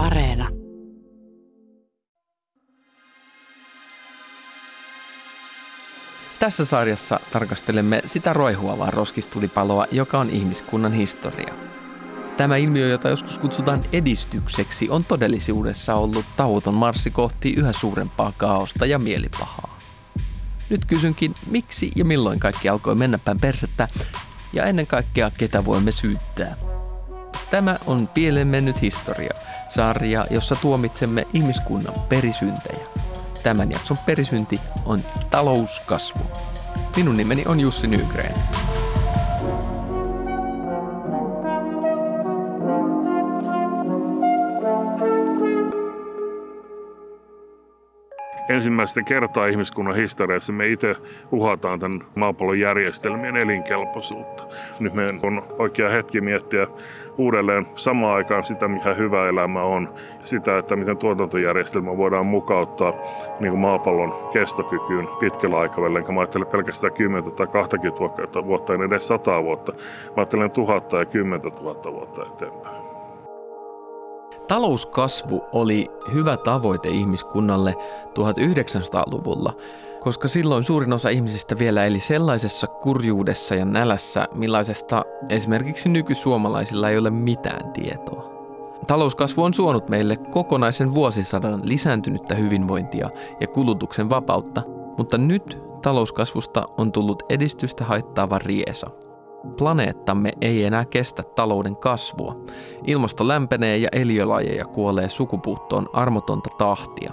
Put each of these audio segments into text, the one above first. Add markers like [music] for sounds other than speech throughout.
Areena. Tässä sarjassa tarkastelemme sitä roihuavaa roskistulipaloa, joka on ihmiskunnan historia. Tämä ilmiö, jota joskus kutsutaan edistykseksi, on todellisuudessa ollut tauoton marssi kohti yhä suurempaa kaaosta ja mielipahaa. Nyt kysynkin, miksi ja milloin kaikki alkoi mennä päin persettä, ja ennen kaikkea ketä voimme syyttää. Tämä on Pieleen mennyt historia, sarja, jossa tuomitsemme ihmiskunnan perisyntejä. Tämän jakson perisynti on talouskasvu. Minun nimeni on Jussi Nygren. Ensimmäistä kertaa ihmiskunnan historiassa me itse uhataan tämän maapallon järjestelmien elinkelpoisuutta. Nyt meidän on oikea hetki miettiä uudelleen samaan aikaan sitä, mikä hyvä elämä on. Sitä, että miten tuotantojärjestelmä voidaan mukauttaa niin kuin maapallon kestokykyyn pitkällä aikavälillä. Enkä mä ajattelen pelkästään 10 tai 20 vuotta, en edes 100 vuotta. Mä ajattelen tuhatta ja 10 000 vuotta eteenpäin. Talouskasvu oli hyvä tavoite ihmiskunnalle 1900-luvulla, koska silloin suurin osa ihmisistä vielä eli sellaisessa kurjuudessa ja nälässä, millaisesta esimerkiksi nykysuomalaisilla ei ole mitään tietoa. Talouskasvu on suonut meille kokonaisen vuosisadan lisääntynyttä hyvinvointia ja kulutuksen vapautta, mutta nyt talouskasvusta on tullut edistystä haittaava riesa – Planeettamme ei enää kestä talouden kasvua. Ilmasto lämpenee ja eliölajeja kuolee sukupuuttoon armotonta tahtia.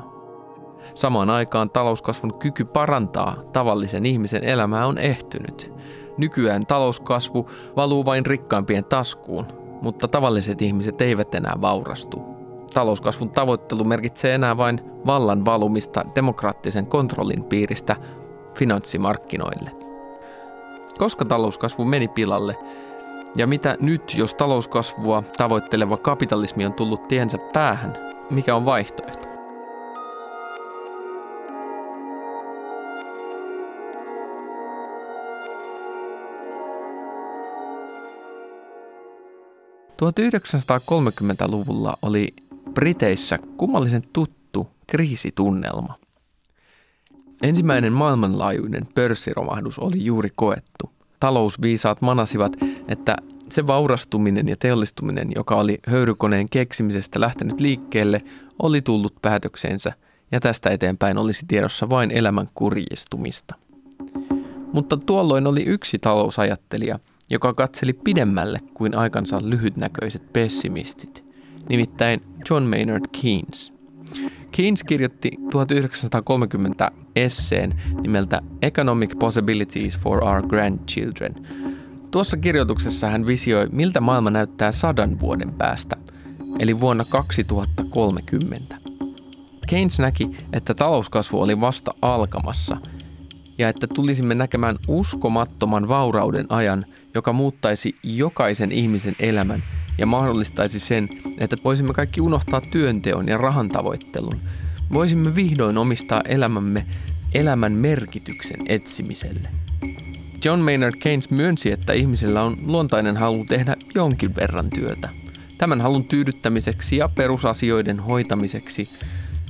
Samaan aikaan talouskasvun kyky parantaa tavallisen ihmisen elämää on ehtynyt. Nykyään talouskasvu valuu vain rikkaampien taskuun, mutta tavalliset ihmiset eivät enää vaurastu. Talouskasvun tavoittelu merkitsee enää vain vallan valumista demokraattisen kontrollin piiristä finanssimarkkinoille koska talouskasvu meni pilalle? Ja mitä nyt, jos talouskasvua tavoitteleva kapitalismi on tullut tiensä päähän, mikä on vaihtoehto? ...1930-luvulla oli Briteissä kummallisen tuttu kriisitunnelma – Ensimmäinen maailmanlaajuinen pörssiromahdus oli juuri koettu. Talousviisaat manasivat, että se vaurastuminen ja teollistuminen, joka oli höyrykoneen keksimisestä lähtenyt liikkeelle, oli tullut päätökseensä ja tästä eteenpäin olisi tiedossa vain elämän kurjistumista. Mutta tuolloin oli yksi talousajattelija, joka katseli pidemmälle kuin aikansa lyhytnäköiset pessimistit, nimittäin John Maynard Keynes – Keynes kirjoitti 1930 esseen nimeltä Economic Possibilities for Our Grandchildren. Tuossa kirjoituksessa hän visioi, miltä maailma näyttää sadan vuoden päästä, eli vuonna 2030. Keynes näki, että talouskasvu oli vasta alkamassa ja että tulisimme näkemään uskomattoman vaurauden ajan, joka muuttaisi jokaisen ihmisen elämän – ja mahdollistaisi sen, että voisimme kaikki unohtaa työnteon ja rahan tavoittelun. Voisimme vihdoin omistaa elämämme elämän merkityksen etsimiselle. John Maynard Keynes myönsi, että ihmisellä on luontainen halu tehdä jonkin verran työtä. Tämän halun tyydyttämiseksi ja perusasioiden hoitamiseksi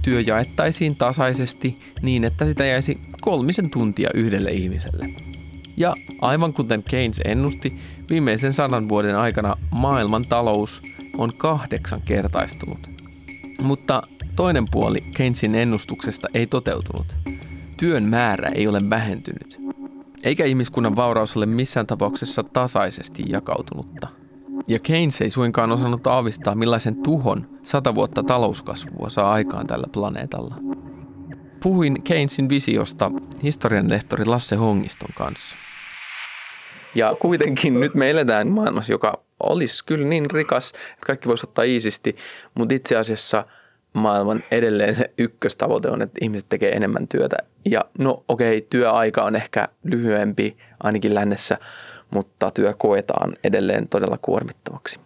työ jaettaisiin tasaisesti niin, että sitä jäisi kolmisen tuntia yhdelle ihmiselle. Ja aivan kuten Keynes ennusti, viimeisen sadan vuoden aikana maailman talous on kahdeksan kertaistunut. Mutta toinen puoli Keynesin ennustuksesta ei toteutunut. Työn määrä ei ole vähentynyt. Eikä ihmiskunnan vauraus ole missään tapauksessa tasaisesti jakautunutta. Ja Keynes ei suinkaan osannut aavistaa, millaisen tuhon sata vuotta talouskasvua saa aikaan tällä planeetalla. Puhuin Keynesin visiosta historian lehtori Lasse Hongiston kanssa. Ja kuitenkin nyt me eletään maailmassa, joka olisi kyllä niin rikas, että kaikki voisi ottaa iisisti, mutta itse asiassa maailman edelleen se ykköstavoite on, että ihmiset tekee enemmän työtä. Ja no okei, okay, työaika on ehkä lyhyempi ainakin lännessä, mutta työ koetaan edelleen todella kuormittavaksi.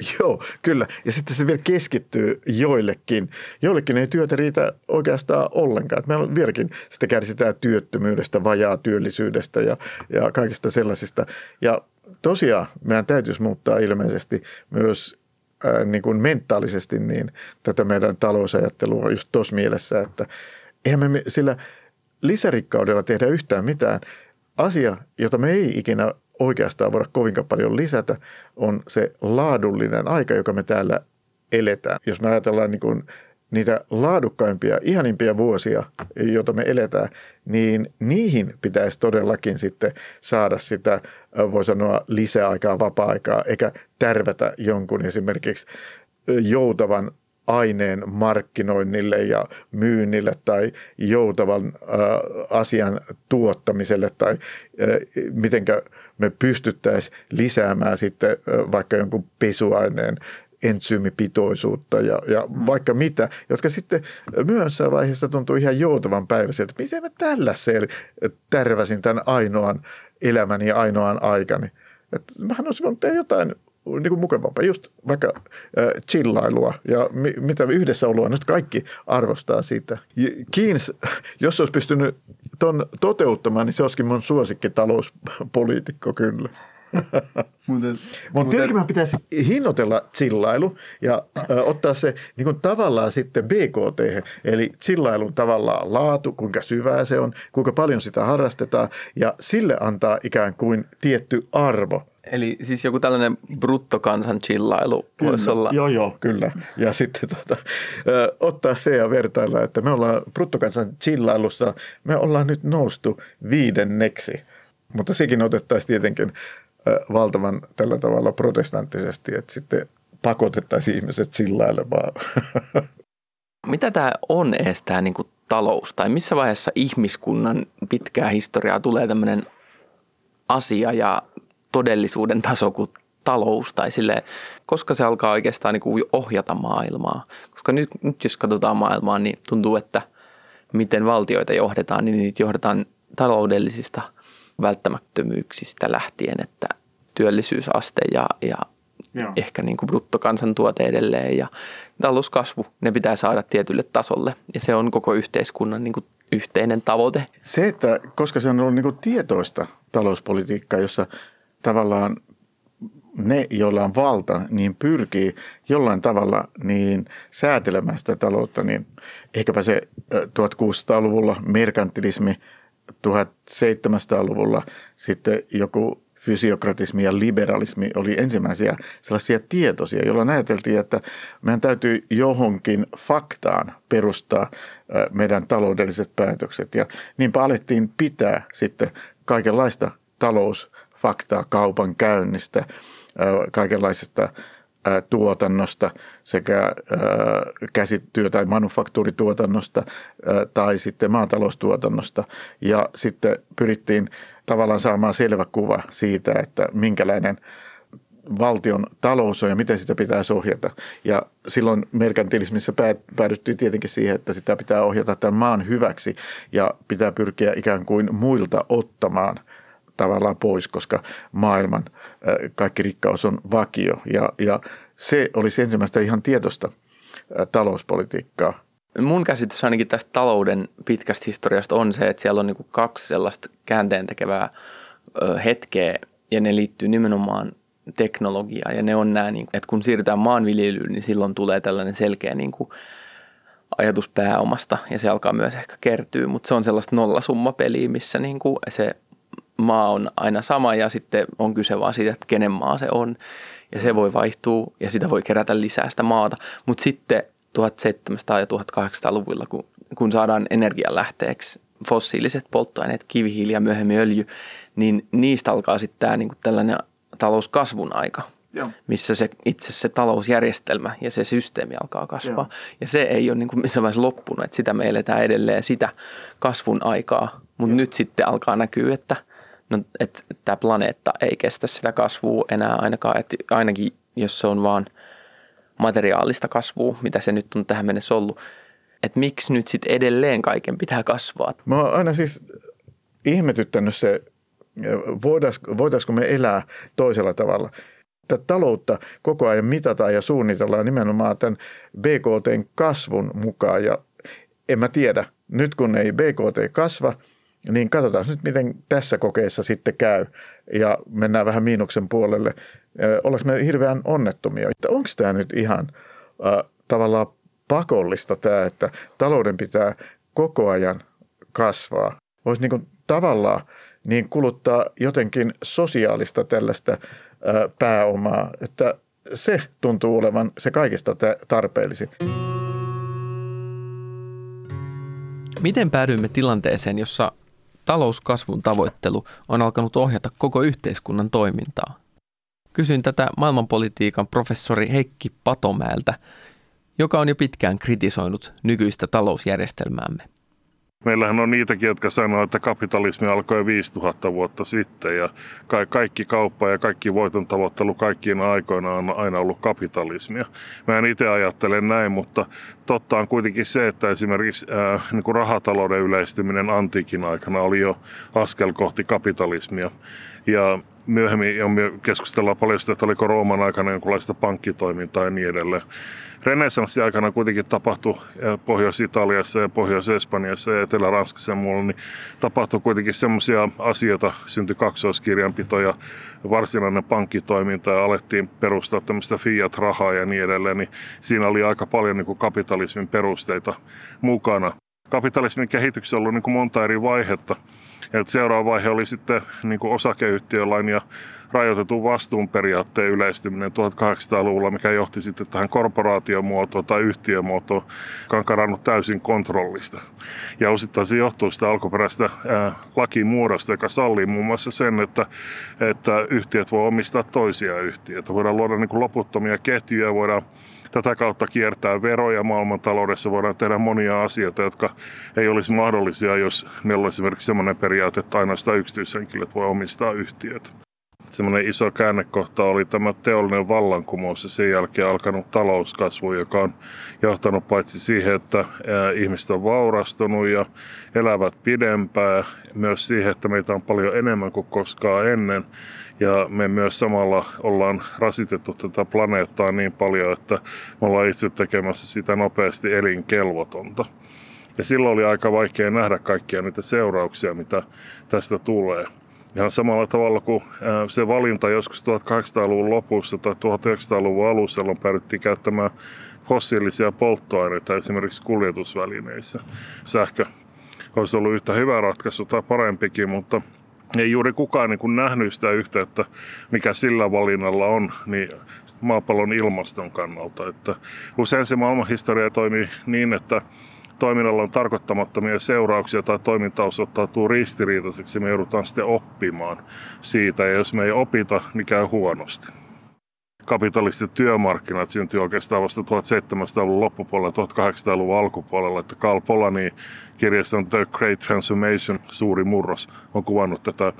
[laughs] Joo, kyllä. Ja sitten se vielä keskittyy joillekin. Joillekin ei työtä riitä oikeastaan ollenkaan. Meillä on vieläkin sitä kärsitään työttömyydestä, vajaa työllisyydestä ja, ja kaikista sellaisista. Ja tosiaan meidän täytyisi muuttaa ilmeisesti myös ää, niin kuin mentaalisesti niin tätä meidän talousajattelua just tuossa mielessä, että eihän me sillä lisärikkaudella tehdä yhtään mitään. Asia, jota me ei ikinä oikeastaan voida kovinkaan paljon lisätä, on se laadullinen aika, joka me täällä eletään. Jos me ajatellaan niin kuin niitä laadukkaimpia, ihanimpia vuosia, joita me eletään, niin niihin pitäisi todellakin sitten saada sitä, voi sanoa, lisäaikaa, vapaa-aikaa, eikä tärvätä jonkun esimerkiksi joutavan aineen markkinoinnille ja myynnille tai joutavan asian tuottamiselle tai mitenkä me pystyttäisiin lisäämään sitten vaikka jonkun pesuaineen entsyymipitoisuutta ja, ja mm. vaikka mitä, jotka sitten myöhemmässä vaiheessa tuntuu ihan joutavan päiväiseltä. Miten mä tällä sel- tärväsin tämän ainoan elämäni ja ainoan aikani? Et mähän olisin voinut tehdä jotain niin kuin mukavampaa, just vaikka äh, chillailua ja mi- mitä yhdessä olua nyt kaikki arvostaa sitä. Keynes, jos olisi pystynyt ton toteuttamaan, niin se olisikin mun suosikki talouspoliitikko kyllä. Mutta Mut tietenkin pitäisi hinnoitella chillailu ja ö, ottaa se niin kuin tavallaan sitten BKT, eli chillailun tavallaan laatu, kuinka syvää se on, kuinka paljon sitä harrastetaan ja sille antaa ikään kuin tietty arvo. Eli siis joku tällainen bruttokansan chillailu kyllä, voisi olla. Joo, joo, kyllä. Ja sitten tota, ö, ottaa se ja vertailla, että me ollaan bruttokansan chillailussa, me ollaan nyt noustu viidenneksi. Mutta sekin otettaisiin tietenkin valtavan tällä tavalla protestanttisesti, että sitten pakotettaisiin ihmiset sillailemaan. [laughs] Mitä tämä on edes tämä niin talous? Tai missä vaiheessa ihmiskunnan pitkää historiaa tulee tämmöinen asia ja todellisuuden taso kuin talous tai sille, koska se alkaa oikeastaan niin ohjata maailmaa. Koska nyt, nyt jos katsotaan maailmaa, niin tuntuu, että miten valtioita johdetaan, niin niitä johdetaan taloudellisista – välttämättömyyksistä lähtien, että työllisyysaste ja, ja Joo. ehkä niin kuin bruttokansantuote edelleen ja talouskasvu, ne pitää saada tietylle tasolle ja se on koko yhteiskunnan niin kuin yhteinen tavoite. Se, että koska se on ollut niin kuin tietoista talouspolitiikkaa, jossa tavallaan ne, joilla on valta, niin pyrkii jollain tavalla niin säätelemään sitä taloutta, niin ehkäpä se 1600-luvulla merkantilismi – 1700-luvulla sitten joku fysiokratismi ja liberalismi oli ensimmäisiä sellaisia tietoisia, jolloin ajateltiin, että meidän täytyy johonkin faktaan perustaa meidän taloudelliset päätökset. Ja niinpä alettiin pitää sitten kaikenlaista talousfaktaa kaupan käynnistä, kaikenlaisesta tuotannosta sekä käsityö- tai manufaktuurituotannosta tai sitten maataloustuotannosta. Ja sitten pyrittiin tavallaan saamaan selvä kuva siitä, että minkälainen valtion talous on ja miten sitä pitää ohjata. Ja silloin merkantilismissa päädyttiin tietenkin siihen, että sitä pitää ohjata tämän maan hyväksi ja pitää pyrkiä ikään kuin muilta ottamaan – tavallaan pois, koska maailman kaikki rikkaus on vakio. Ja, ja se olisi ensimmäistä ihan tietoista talouspolitiikkaa. Mun käsitys ainakin tästä talouden pitkästä historiasta on se, että siellä on niin kaksi sellaista käänteen tekevää hetkeä ja ne liittyy nimenomaan teknologiaan ja ne on nämä, niin että kun siirrytään maanviljelyyn, niin silloin tulee tällainen selkeä niin kuin ajatus pääomasta ja se alkaa myös ehkä kertyä, mutta se on sellaista nollasummapeliä, missä niin kuin se maa on aina sama ja sitten on kyse vaan siitä, että kenen maa se on. Ja se voi vaihtua ja sitä voi kerätä lisää sitä maata. Mutta sitten 1700- ja 1800-luvulla, kun, kun saadaan energialähteeksi fossiiliset polttoaineet, kivihiili ja myöhemmin öljy, niin niistä alkaa sitten tämä niinku tällainen talouskasvun aika. Joo. missä se itse se talousjärjestelmä ja se systeemi alkaa kasvaa. Joo. Ja se ei ole niin kuin missään vaiheessa loppunut, että sitä me eletään edelleen sitä kasvun aikaa. Mutta nyt sitten alkaa näkyä, että – no, että tämä planeetta ei kestä sitä kasvua enää ainakaan, että ainakin jos se on vaan materiaalista kasvua, mitä se nyt on tähän mennessä ollut, että miksi nyt sitten edelleen kaiken pitää kasvaa? Mä oon aina siis ihmetyttänyt se, voitaisiko me elää toisella tavalla. Tätä taloutta koko ajan mitataan ja suunnitellaan nimenomaan tämän BKTn kasvun mukaan ja en mä tiedä, nyt kun ei BKT kasva – Niin katsotaan nyt, miten tässä kokeessa sitten käy ja mennään vähän miinuksen puolelle. Ollaanko me hirveän onnettomia? Onko tämä nyt ihan äh, tavallaan pakollista tämä, että talouden pitää koko ajan kasvaa? Voisi niin kuin tavallaan niin kuluttaa jotenkin sosiaalista tällaista äh, pääomaa, että se tuntuu olevan se kaikista tarpeellisin. Miten päädyimme tilanteeseen, jossa talouskasvun tavoittelu on alkanut ohjata koko yhteiskunnan toimintaa? Kysyin tätä maailmanpolitiikan professori Heikki Patomäeltä, joka on jo pitkään kritisoinut nykyistä talousjärjestelmäämme. Meillähän on niitäkin, jotka sanoo, että kapitalismi alkoi 5000 vuotta sitten ja kaikki kauppa ja kaikki voiton tavoittelu kaikkiina aikoina on aina ollut kapitalismia. Mä en itse ajattele näin, mutta totta on kuitenkin se, että esimerkiksi ää, niin kuin rahatalouden yleistyminen antiikin aikana oli jo askel kohti kapitalismia. Ja myöhemmin keskustellaan paljon sitä, että oliko Rooman aikana jonkinlaista pankkitoimintaa ja niin edelleen renessanssiaikana kuitenkin tapahtui Pohjois-Italiassa ja Pohjois-Espanjassa ja Etelä-Ranskassa ja muualla, niin tapahtui kuitenkin semmoisia asioita, syntyi kaksoiskirjanpito ja varsinainen pankkitoiminta ja alettiin perustaa tämmöistä fiat-rahaa ja niin edelleen, niin siinä oli aika paljon niin kuin kapitalismin perusteita mukana. Kapitalismin kehityksessä ollut niin kuin monta eri vaihetta. Ja seuraava vaihe oli sitten niin kuin osakeyhtiölain ja rajoitetun vastuun periaatteen yleistyminen 1800-luvulla, mikä johti sitten tähän korporaatiomuotoon tai yhtiömuotoon, joka on karannut täysin kontrollista. Ja osittain se johtuu sitä alkuperäistä lakimuodosta, joka sallii muun muassa sen, että, että yhtiöt voi omistaa toisia yhtiöitä. Voidaan luoda niin kuin loputtomia ketjuja, voidaan tätä kautta kiertää veroja maailmantaloudessa, voidaan tehdä monia asioita, jotka ei olisi mahdollisia, jos meillä olisi esimerkiksi sellainen periaate, että ainoastaan yksityishenkilöt voi omistaa yhtiöitä semmoinen iso käännekohta oli tämä teollinen vallankumous ja sen jälkeen alkanut talouskasvu, joka on johtanut paitsi siihen, että ihmiset on vaurastunut ja elävät pidempään, myös siihen, että meitä on paljon enemmän kuin koskaan ennen. Ja me myös samalla ollaan rasitettu tätä planeettaa niin paljon, että me ollaan itse tekemässä sitä nopeasti elinkelvotonta. Ja silloin oli aika vaikea nähdä kaikkia niitä seurauksia, mitä tästä tulee. Ihan samalla tavalla kuin se valinta joskus 1800-luvun lopussa tai 1900-luvun alussa, jolloin päädyttiin käyttämään fossiilisia polttoaineita esimerkiksi kuljetusvälineissä. Sähkö olisi ollut yhtä hyvä ratkaisu tai parempikin, mutta ei juuri kukaan niin kuin nähnyt sitä yhteyttä, mikä sillä valinnalla on, niin maapallon ilmaston kannalta. Että usein se maailmanhistoria toimii niin, että toiminnalla on tarkoittamattomia seurauksia tai toiminta osoittautuu ristiriitaiseksi, me joudutaan sitten oppimaan siitä. Ja jos me ei opita, niin käy huonosti. Kapitalistiset työmarkkinat syntyi oikeastaan vasta 1700-luvun loppupuolella, 1800-luvun alkupuolella, että Karl Polanyi kirjassa on The Great Transformation, suuri murros, on kuvannut tätä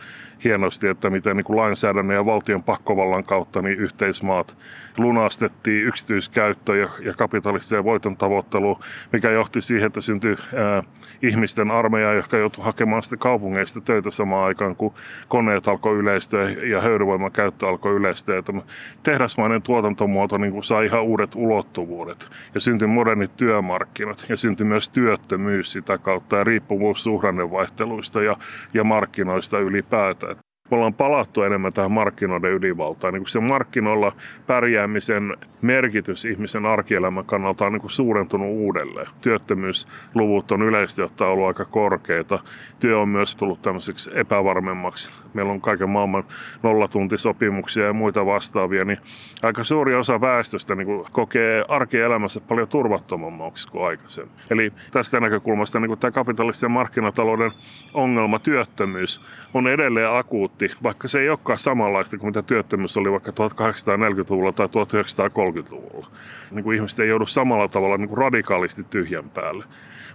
hienosti, että miten niin kuin lainsäädännön ja valtion pakkovallan kautta niin yhteismaat lunastettiin yksityiskäyttö ja, ja kapitalistiseen voiton tavoittelu, mikä johti siihen, että syntyi ää, ihmisten armeija, jotka joutui hakemaan sitten kaupungeista töitä samaan aikaan, kun koneet alkoi yleistyä ja höyryvoiman käyttö alkoi yleistyä. Tämä tehdasmainen tuotantomuoto niin kuin sai ihan uudet ulottuvuudet ja syntyi modernit työmarkkinat ja syntyi myös työttömyys sitä kautta ja riippuvuus suhdannevaihteluista ja, ja markkinoista ylipäätään me ollaan palattu enemmän tähän markkinoiden ydinvaltaan. Niin se markkinoilla pärjäämisen merkitys ihmisen arkielämän kannalta on niin suurentunut uudelleen. Työttömyysluvut on yleisesti ottaen ollut aika korkeita. Työ on myös tullut tämmöiseksi epävarmemmaksi. Meillä on kaiken maailman nollatuntisopimuksia ja muita vastaavia, niin aika suuri osa väestöstä niin kokee arkielämässä paljon turvattomammaksi kuin aikaisemmin. Eli tästä näkökulmasta niin kuin tämä kapitalistisen markkinatalouden ongelma, työttömyys, on edelleen akuutti, vaikka se ei olekaan samanlaista kuin mitä työttömyys oli vaikka 1840-luvulla tai 1930-luvulla. Niin kuin ihmiset ei joudu samalla tavalla niin kuin radikaalisti tyhjän päälle.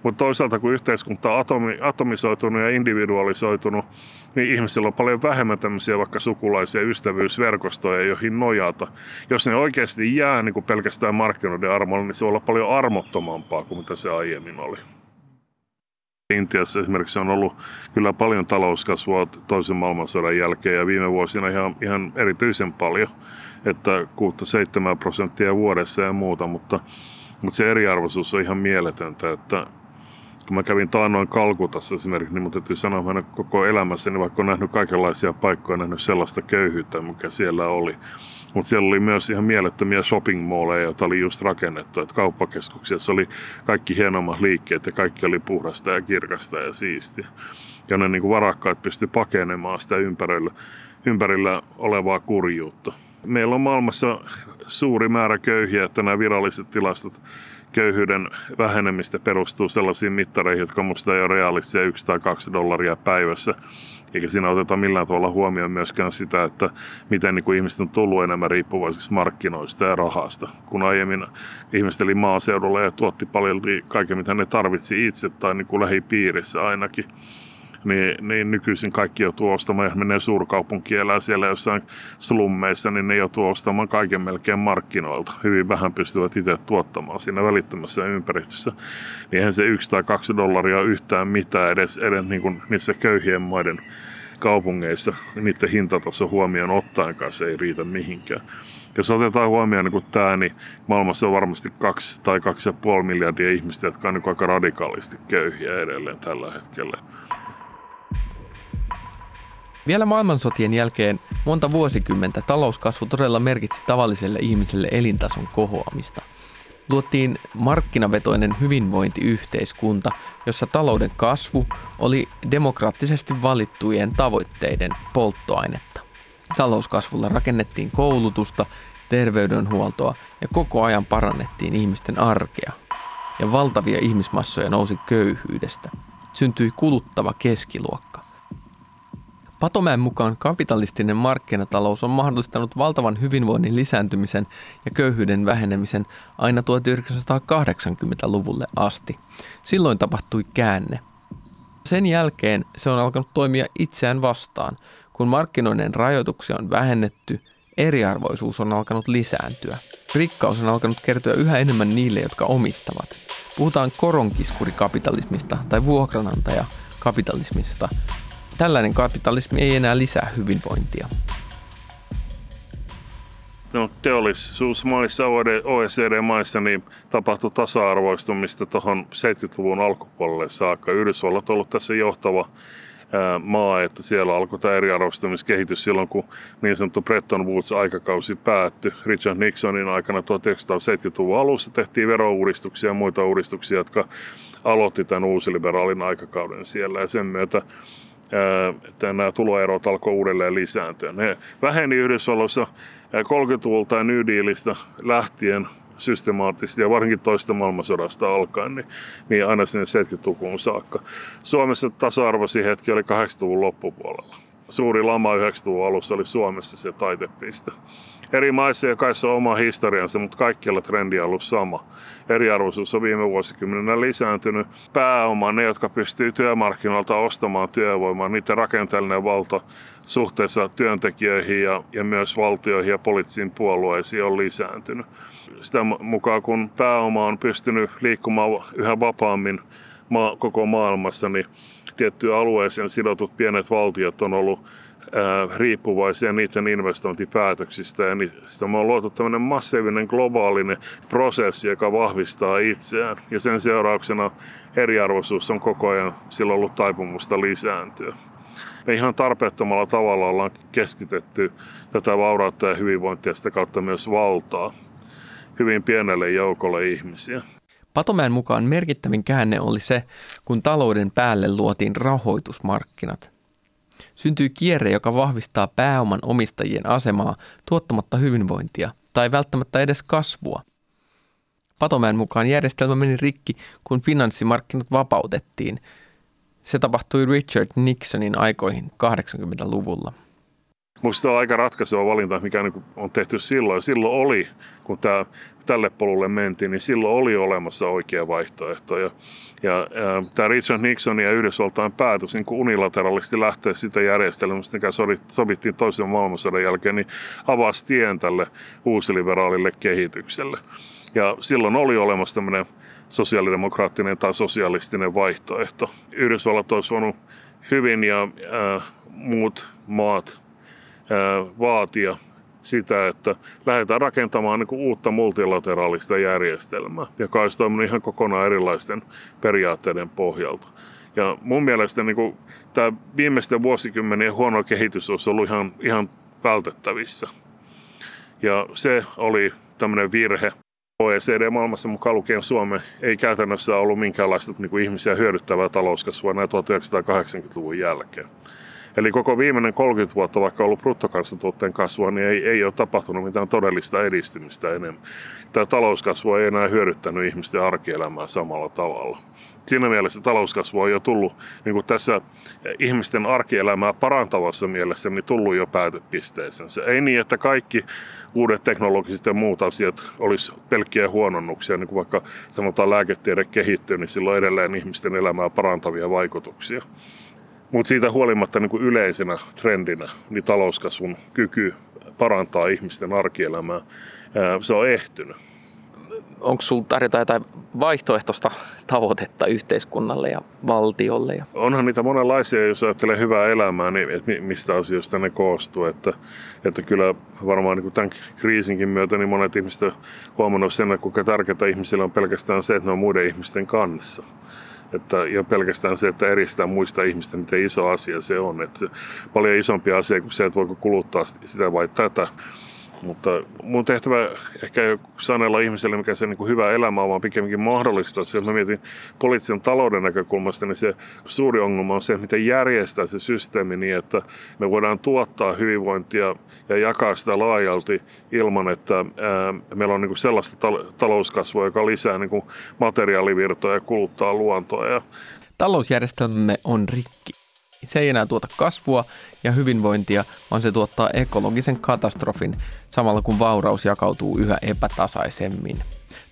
Mutta toisaalta kun yhteiskunta on atomi, atomisoitunut ja individualisoitunut, niin ihmisillä on paljon vähemmän tämmöisiä vaikka sukulaisia ystävyysverkostoja, joihin nojata. Jos ne oikeasti jää niin kuin pelkästään markkinoiden armolle, niin se voi olla paljon armottomampaa kuin mitä se aiemmin oli. Intiassa esimerkiksi on ollut kyllä paljon talouskasvua toisen maailmansodan jälkeen ja viime vuosina ihan, ihan erityisen paljon, että 6-7 prosenttia vuodessa ja muuta, mutta, mutta se eriarvoisuus on ihan mieletöntä, että kun mä kävin taannoin Kalkutassa esimerkiksi, niin mun täytyy sanoa, että koko elämässäni, vaikka olen nähnyt kaikenlaisia paikkoja, nähnyt sellaista köyhyyttä, mikä siellä oli. Mutta siellä oli myös ihan mielettömiä shopping malleja, joita oli just rakennettu. Että kauppakeskuksessa oli kaikki hienommat liikkeet ja kaikki oli puhdasta ja kirkasta ja siistiä. Ja ne niin kuin varakkaat pysty pakenemaan sitä ympärillä, ympärillä olevaa kurjuutta. Meillä on maailmassa suuri määrä köyhiä, että nämä viralliset tilastot köyhyyden vähenemistä perustuu sellaisiin mittareihin, jotka minusta ei ole realistisia yksi tai kaksi dollaria päivässä. Eikä siinä oteta millään tavalla huomioon myöskään sitä, että miten niin kuin ihmiset on tullut enemmän riippuvaisiksi markkinoista ja rahasta. Kun aiemmin ihmiset eli maaseudulla ja tuotti paljon kaiken, mitä ne tarvitsi itse tai niin kuin lähipiirissä ainakin niin, niin nykyisin kaikki joutuu ostamaan, jos menee suurkaupunkiin elää siellä jossain slummeissa, niin ne joutuu ostamaan kaiken melkein markkinoilta. Hyvin vähän pystyvät itse tuottamaan siinä välittömässä ympäristössä. Niin eihän se yksi tai kaksi dollaria yhtään mitään edes, edes niin kuin niissä köyhien maiden kaupungeissa niiden hintataso huomioon ottaen kanssa ei riitä mihinkään. Jos otetaan huomioon niin tämä, niin maailmassa on varmasti kaksi tai kaksi ja puoli miljardia ihmistä, jotka on niin aika radikaalisti köyhiä edelleen tällä hetkellä. Vielä maailmansotien jälkeen monta vuosikymmentä talouskasvu todella merkitsi tavalliselle ihmiselle elintason kohoamista. Luotiin markkinavetoinen hyvinvointiyhteiskunta, jossa talouden kasvu oli demokraattisesti valittujen tavoitteiden polttoainetta. Talouskasvulla rakennettiin koulutusta, terveydenhuoltoa ja koko ajan parannettiin ihmisten arkea. Ja valtavia ihmismassoja nousi köyhyydestä. Syntyi kuluttava keskiluokka. Patomäen mukaan kapitalistinen markkinatalous on mahdollistanut valtavan hyvinvoinnin lisääntymisen ja köyhyyden vähenemisen aina 1980-luvulle asti. Silloin tapahtui käänne. Sen jälkeen se on alkanut toimia itseään vastaan. Kun markkinoiden rajoituksia on vähennetty, eriarvoisuus on alkanut lisääntyä. Rikkaus on alkanut kertyä yhä enemmän niille, jotka omistavat. Puhutaan koronkiskurikapitalismista tai vuokranantaja kapitalismista, tällainen kapitalismi ei enää lisää hyvinvointia. No, teollisuusmaissa, OECD-maissa niin tapahtui tasa-arvoistumista tuohon 70-luvun alkupuolelle saakka. Yhdysvallat on ollut tässä johtava maa, että siellä alkoi tämä eriarvoistumiskehitys silloin, kun niin sanottu Bretton Woods-aikakausi päättyi. Richard Nixonin aikana 1970-luvun alussa tehtiin verouudistuksia ja muita uudistuksia, jotka aloitti tämän uusiliberaalin aikakauden siellä. Ja sen myötä nämä tuloerot alkoi uudelleen lisääntyä. Ne väheni Yhdysvalloissa 30-luvulta ja New Dealista lähtien systemaattisesti ja varsinkin toista maailmansodasta alkaen, niin, niin aina sinne 70-lukuun saakka. Suomessa tasa-arvoisin hetki oli 80-luvun loppupuolella. Suuri lama 90-luvun alussa oli Suomessa se taitepiste. Eri maissa jokaisessa on oma historiansa, mutta kaikkialla trendi on ollut sama eriarvoisuus on viime vuosikymmenenä lisääntynyt. Pääoma, ne jotka pystyy työmarkkinoilta ostamaan työvoimaa, niiden rakenteellinen valta suhteessa työntekijöihin ja, ja myös valtioihin ja poliittisiin puolueisiin on lisääntynyt. Sitä mukaan kun pääoma on pystynyt liikkumaan yhä vapaammin maa, koko maailmassa, niin tiettyyn alueeseen sidotut pienet valtiot on ollut riippuvaisia niiden investointipäätöksistä. Ja me on luotu tämmöinen massiivinen globaalinen prosessi, joka vahvistaa itseään. Ja sen seurauksena eriarvoisuus on koko ajan sillä ollut taipumusta lisääntyä. Me ihan tarpeettomalla tavalla ollaan keskitetty tätä vaurautta ja hyvinvointia sitä kautta myös valtaa hyvin pienelle joukolle ihmisiä. Patomäen mukaan merkittävin käänne oli se, kun talouden päälle luotiin rahoitusmarkkinat – syntyy kierre, joka vahvistaa pääoman omistajien asemaa tuottamatta hyvinvointia tai välttämättä edes kasvua. Patomäen mukaan järjestelmä meni rikki, kun finanssimarkkinat vapautettiin. Se tapahtui Richard Nixonin aikoihin 80-luvulla. Minusta on aika ratkaiseva valinta, mikä on tehty silloin. Silloin oli, kun tämä tälle polulle mentiin, niin silloin oli olemassa oikea vaihtoehto. Ja, ja, ja tämä Richard Nixon ja Yhdysvaltain päätös niin kuin unilateraalisesti lähteä sitä järjestelmästä, mikä sovittiin toisen maailmansodan jälkeen, niin avasi tien tälle uusiliberaalille kehitykselle. Ja silloin oli olemassa tämmöinen sosiaalidemokraattinen tai sosialistinen vaihtoehto. Yhdysvallat olisi voinut hyvin ja äh, muut maat äh, vaatia sitä, että lähdetään rakentamaan niin kuin uutta multilateraalista järjestelmää, joka olisi toiminut ihan kokonaan erilaisten periaatteiden pohjalta. Ja mun mielestä niin kuin, tämä viimeisten vuosikymmenien huono kehitys olisi ollut ihan, ihan vältettävissä. Ja se oli tämmöinen virhe. OECD-maailmassa mukaan lukien Suomi ei käytännössä ollut minkäänlaista niin kuin ihmisiä hyödyttävää talouskasvua näin 1980-luvun jälkeen. Eli koko viimeinen 30 vuotta, vaikka on ollut bruttokansantuotteen kasvua, niin ei, ei ole tapahtunut mitään todellista edistymistä enemmän. Tämä talouskasvu ei enää hyödyttänyt ihmisten arkielämää samalla tavalla. Siinä mielessä talouskasvu on jo tullut niin kuin tässä ihmisten arkielämää parantavassa mielessä niin tullut jo päätepisteeseen. Se ei niin, että kaikki uudet teknologiset ja muut asiat olisi pelkkiä huononnuksia, niin kuin vaikka sanotaan lääketiede kehittyy, niin sillä edelleen ihmisten elämää parantavia vaikutuksia. Mutta siitä huolimatta niin kuin yleisenä trendinä niin talouskasvun kyky parantaa ihmisten arkielämää, se on ehtynyt. Onko sinulla tarjota jotain vaihtoehtoista tavoitetta yhteiskunnalle ja valtiolle? Ja... Onhan niitä monenlaisia, jos ajattelee hyvää elämää, niin että mistä asioista ne koostuu. Että, että kyllä varmaan niin tämän kriisinkin myötä niin monet ihmiset ovat huomannut sen, kuinka tärkeää ihmisillä on pelkästään se, että ne on muiden ihmisten kanssa. Että, ja pelkästään se, että eristää muista ihmistä, miten iso asia se on. Että paljon isompi asia kuin se, että voiko kuluttaa sitä vai tätä. Mutta mun tehtävä ehkä ei sanella ihmiselle, mikä se niin kuin hyvä elämä on, vaan pikemminkin mahdollista. Se, mä mietin poliittisen talouden näkökulmasta, niin se suuri ongelma on se, miten järjestää se systeemi niin, että me voidaan tuottaa hyvinvointia ja jakaa sitä laajalti ilman, että ää, meillä on niin kuin sellaista talouskasvua, joka lisää niin kuin materiaalivirtoja ja kuluttaa luontoa. Ja... Talousjärjestelmämme on rikki. Se ei enää tuota kasvua ja hyvinvointia, vaan se tuottaa ekologisen katastrofin samalla kun vauraus jakautuu yhä epätasaisemmin.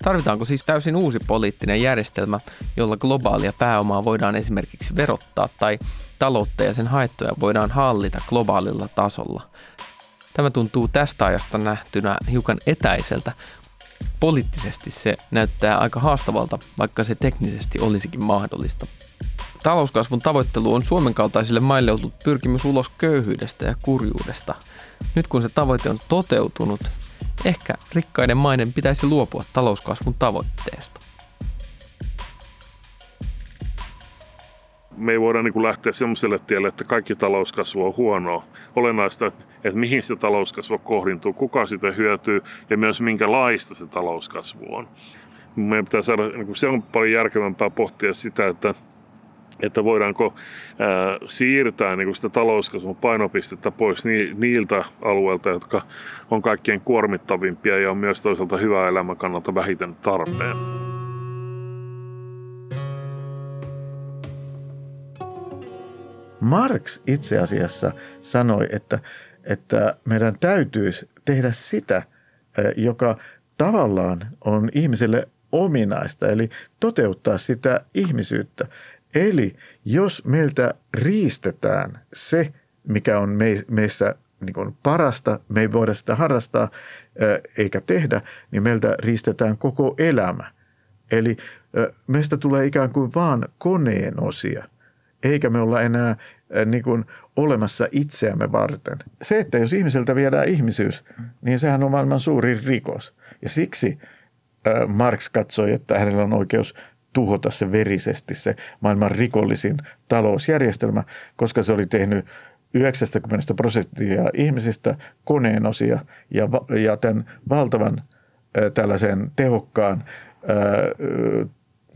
Tarvitaanko siis täysin uusi poliittinen järjestelmä, jolla globaalia pääomaa voidaan esimerkiksi verottaa tai taloutta ja sen haittoja voidaan hallita globaalilla tasolla? Tämä tuntuu tästä ajasta nähtynä hiukan etäiseltä. Poliittisesti se näyttää aika haastavalta, vaikka se teknisesti olisikin mahdollista. Talouskasvun tavoittelu on Suomen kaltaisille maille ollut pyrkimys ulos köyhyydestä ja kurjuudesta. Nyt kun se tavoite on toteutunut, ehkä rikkaiden maiden pitäisi luopua talouskasvun tavoitteesta. Me ei voida niin lähteä sellaiselle tielle, että kaikki talouskasvu on huonoa. Olennaista, että mihin se talouskasvu kohdintuu, kuka sitä hyötyy ja myös minkälaista se talouskasvu on. Meidän pitää saada, niin se on paljon järkevämpää pohtia sitä, että että voidaanko ää, siirtää niin kuin sitä talouskasvun painopistettä pois ni, niiltä alueilta, jotka on kaikkein kuormittavimpia ja on myös toisaalta hyvä elämän kannalta vähiten tarpeen. Marx itse asiassa sanoi, että, että meidän täytyisi tehdä sitä, joka tavallaan on ihmiselle ominaista, eli toteuttaa sitä ihmisyyttä. Eli jos meiltä riistetään se, mikä on meissä niin kuin parasta, me ei voida sitä harrastaa eikä tehdä, niin meiltä riistetään koko elämä. Eli meistä tulee ikään kuin vaan koneen osia, eikä me olla enää niin kuin olemassa itseämme varten. Se, että jos ihmiseltä viedään ihmisyys, niin sehän on maailman suurin rikos. Ja siksi Marx katsoi, että hänellä on oikeus tuhota se verisesti se maailman rikollisin talousjärjestelmä, koska se oli tehnyt 90 prosenttia ihmisistä koneenosia ja, ja tämän valtavan tällaisen tehokkaan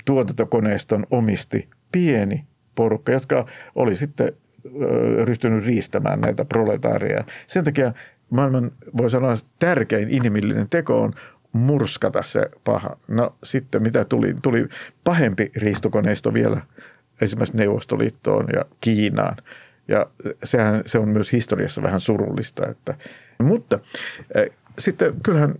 tuotantokoneiston omisti pieni porukka, jotka oli sitten ryhtynyt riistämään näitä proletaaria. Sen takia maailman, voi sanoa, tärkein inhimillinen teko on murskata se paha. No sitten mitä tuli? Tuli pahempi riistokoneisto vielä esimerkiksi Neuvostoliittoon ja Kiinaan. Ja sehän, se on myös historiassa vähän surullista. Että, mutta äh, sitten kyllähän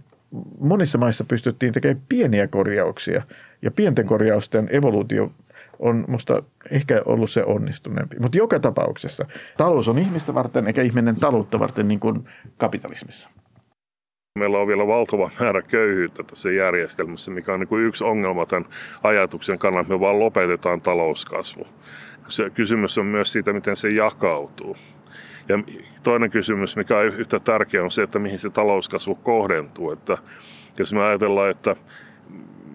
monissa maissa pystyttiin tekemään pieniä korjauksia ja pienten korjausten evoluutio on musta ehkä ollut se onnistuneempi. Mutta joka tapauksessa talous on ihmistä varten eikä ihminen taloutta varten niin kuin kapitalismissa. Meillä on vielä valtava määrä köyhyyttä tässä järjestelmässä, mikä on niin kuin yksi ongelma tämän ajatuksen kannalta, että me vaan lopetetaan talouskasvu. Se kysymys on myös siitä, miten se jakautuu. Ja toinen kysymys, mikä on yhtä tärkeä, on se, että mihin se talouskasvu kohdentuu. Että jos me ajatellaan, että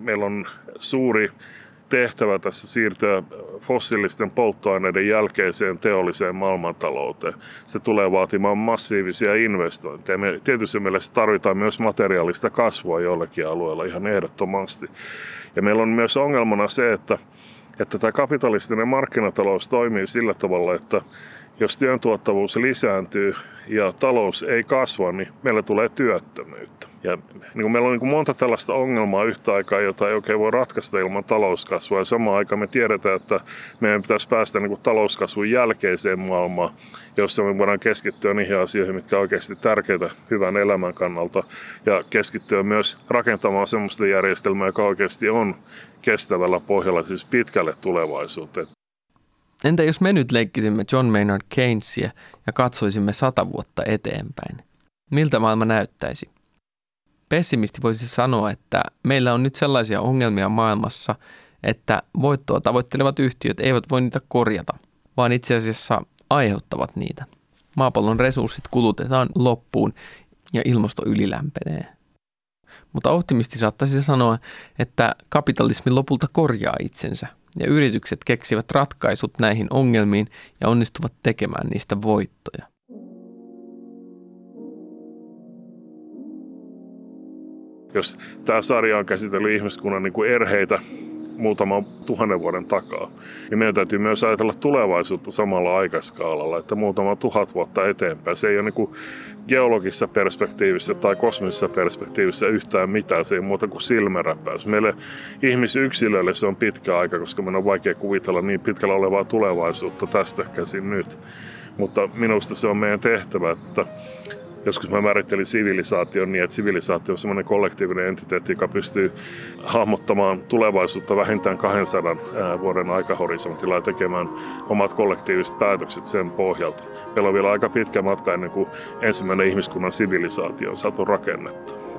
meillä on suuri tehtävä tässä siirtyä fossiilisten polttoaineiden jälkeiseen teolliseen maailmantalouteen. Se tulee vaatimaan massiivisia investointeja. Me tietysti mielessä tarvitaan myös materiaalista kasvua jollakin alueella ihan ehdottomasti. Ja meillä on myös ongelmana se, että, että tämä kapitalistinen markkinatalous toimii sillä tavalla, että jos työn tuottavuus lisääntyy ja talous ei kasva, niin meillä tulee työttömyyttä. Ja niin kuin meillä on niin kuin monta tällaista ongelmaa yhtä aikaa, jota ei oikein voi ratkaista ilman talouskasvua. Ja samaan aikaan me tiedetään, että meidän pitäisi päästä niin kuin talouskasvun jälkeiseen maailmaan, jossa me voidaan keskittyä niihin asioihin, mitkä on oikeasti tärkeitä hyvän elämän kannalta. Ja keskittyä myös rakentamaan sellaista järjestelmää, joka oikeasti on kestävällä pohjalla, siis pitkälle tulevaisuuteen. Entä jos me nyt leikkisimme John Maynard Keynesia ja katsoisimme sata vuotta eteenpäin? Miltä maailma näyttäisi? Pessimisti voisi sanoa, että meillä on nyt sellaisia ongelmia maailmassa, että voittoa tavoittelevat yhtiöt eivät voi niitä korjata, vaan itse asiassa aiheuttavat niitä. Maapallon resurssit kulutetaan loppuun ja ilmasto ylilämpenee. Mutta optimisti saattaisi sanoa, että kapitalismi lopulta korjaa itsensä ja yritykset keksivät ratkaisut näihin ongelmiin ja onnistuvat tekemään niistä voittoja. Jos tämä sarja on käsitellyt ihmiskunnan niin kuin erheitä muutaman tuhannen vuoden takaa, niin meidän täytyy myös ajatella tulevaisuutta samalla aikaskaalalla, että muutama tuhat vuotta eteenpäin. Se ei ole niin kuin geologisessa perspektiivissä tai kosmisessa perspektiivissä yhtään mitään, se ei muuta kuin silmäräpäys. Meille ihmisyksilöille se on pitkä aika, koska meidän on vaikea kuvitella niin pitkällä olevaa tulevaisuutta tästä käsin nyt. Mutta minusta se on meidän tehtävä, että joskus mä määrittelin sivilisaation niin, että sivilisaatio on semmoinen kollektiivinen entiteetti, joka pystyy hahmottamaan tulevaisuutta vähintään 200 vuoden aikahorisontilla ja tekemään omat kollektiiviset päätökset sen pohjalta. Meillä on vielä aika pitkä matka ennen kuin ensimmäinen ihmiskunnan sivilisaatio on saatu rakennettu.